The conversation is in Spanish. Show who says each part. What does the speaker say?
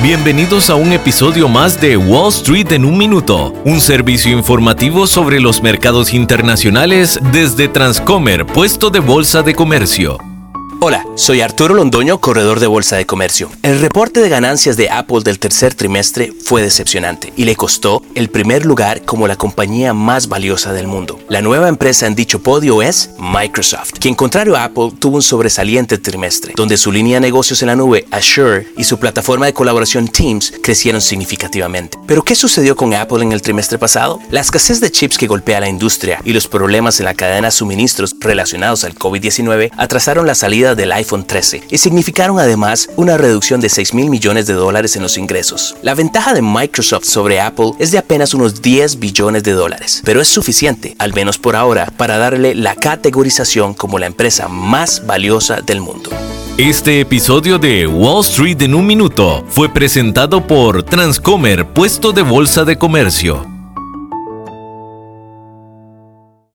Speaker 1: Bienvenidos a un episodio más de Wall Street en un minuto, un servicio informativo sobre los mercados internacionales desde Transcomer, puesto de bolsa de comercio.
Speaker 2: Hola, soy Arturo Londoño, corredor de Bolsa de Comercio. El reporte de ganancias de Apple del tercer trimestre fue decepcionante y le costó el primer lugar como la compañía más valiosa del mundo. La nueva empresa en dicho podio es Microsoft, quien contrario a Apple tuvo un sobresaliente trimestre, donde su línea de negocios en la nube Azure y su plataforma de colaboración Teams crecieron significativamente. Pero ¿qué sucedió con Apple en el trimestre pasado? La escasez de chips que golpea la industria y los problemas en la cadena de suministros relacionados al COVID-19 atrasaron la salida del iPhone 13 y significaron además una reducción de 6 mil millones de dólares en los ingresos. La ventaja de Microsoft sobre Apple es de apenas unos 10 billones de dólares, pero es suficiente, al menos por ahora, para darle la categorización como la empresa más valiosa del mundo.
Speaker 1: Este episodio de Wall Street en un minuto fue presentado por Transcomer, puesto de bolsa de comercio.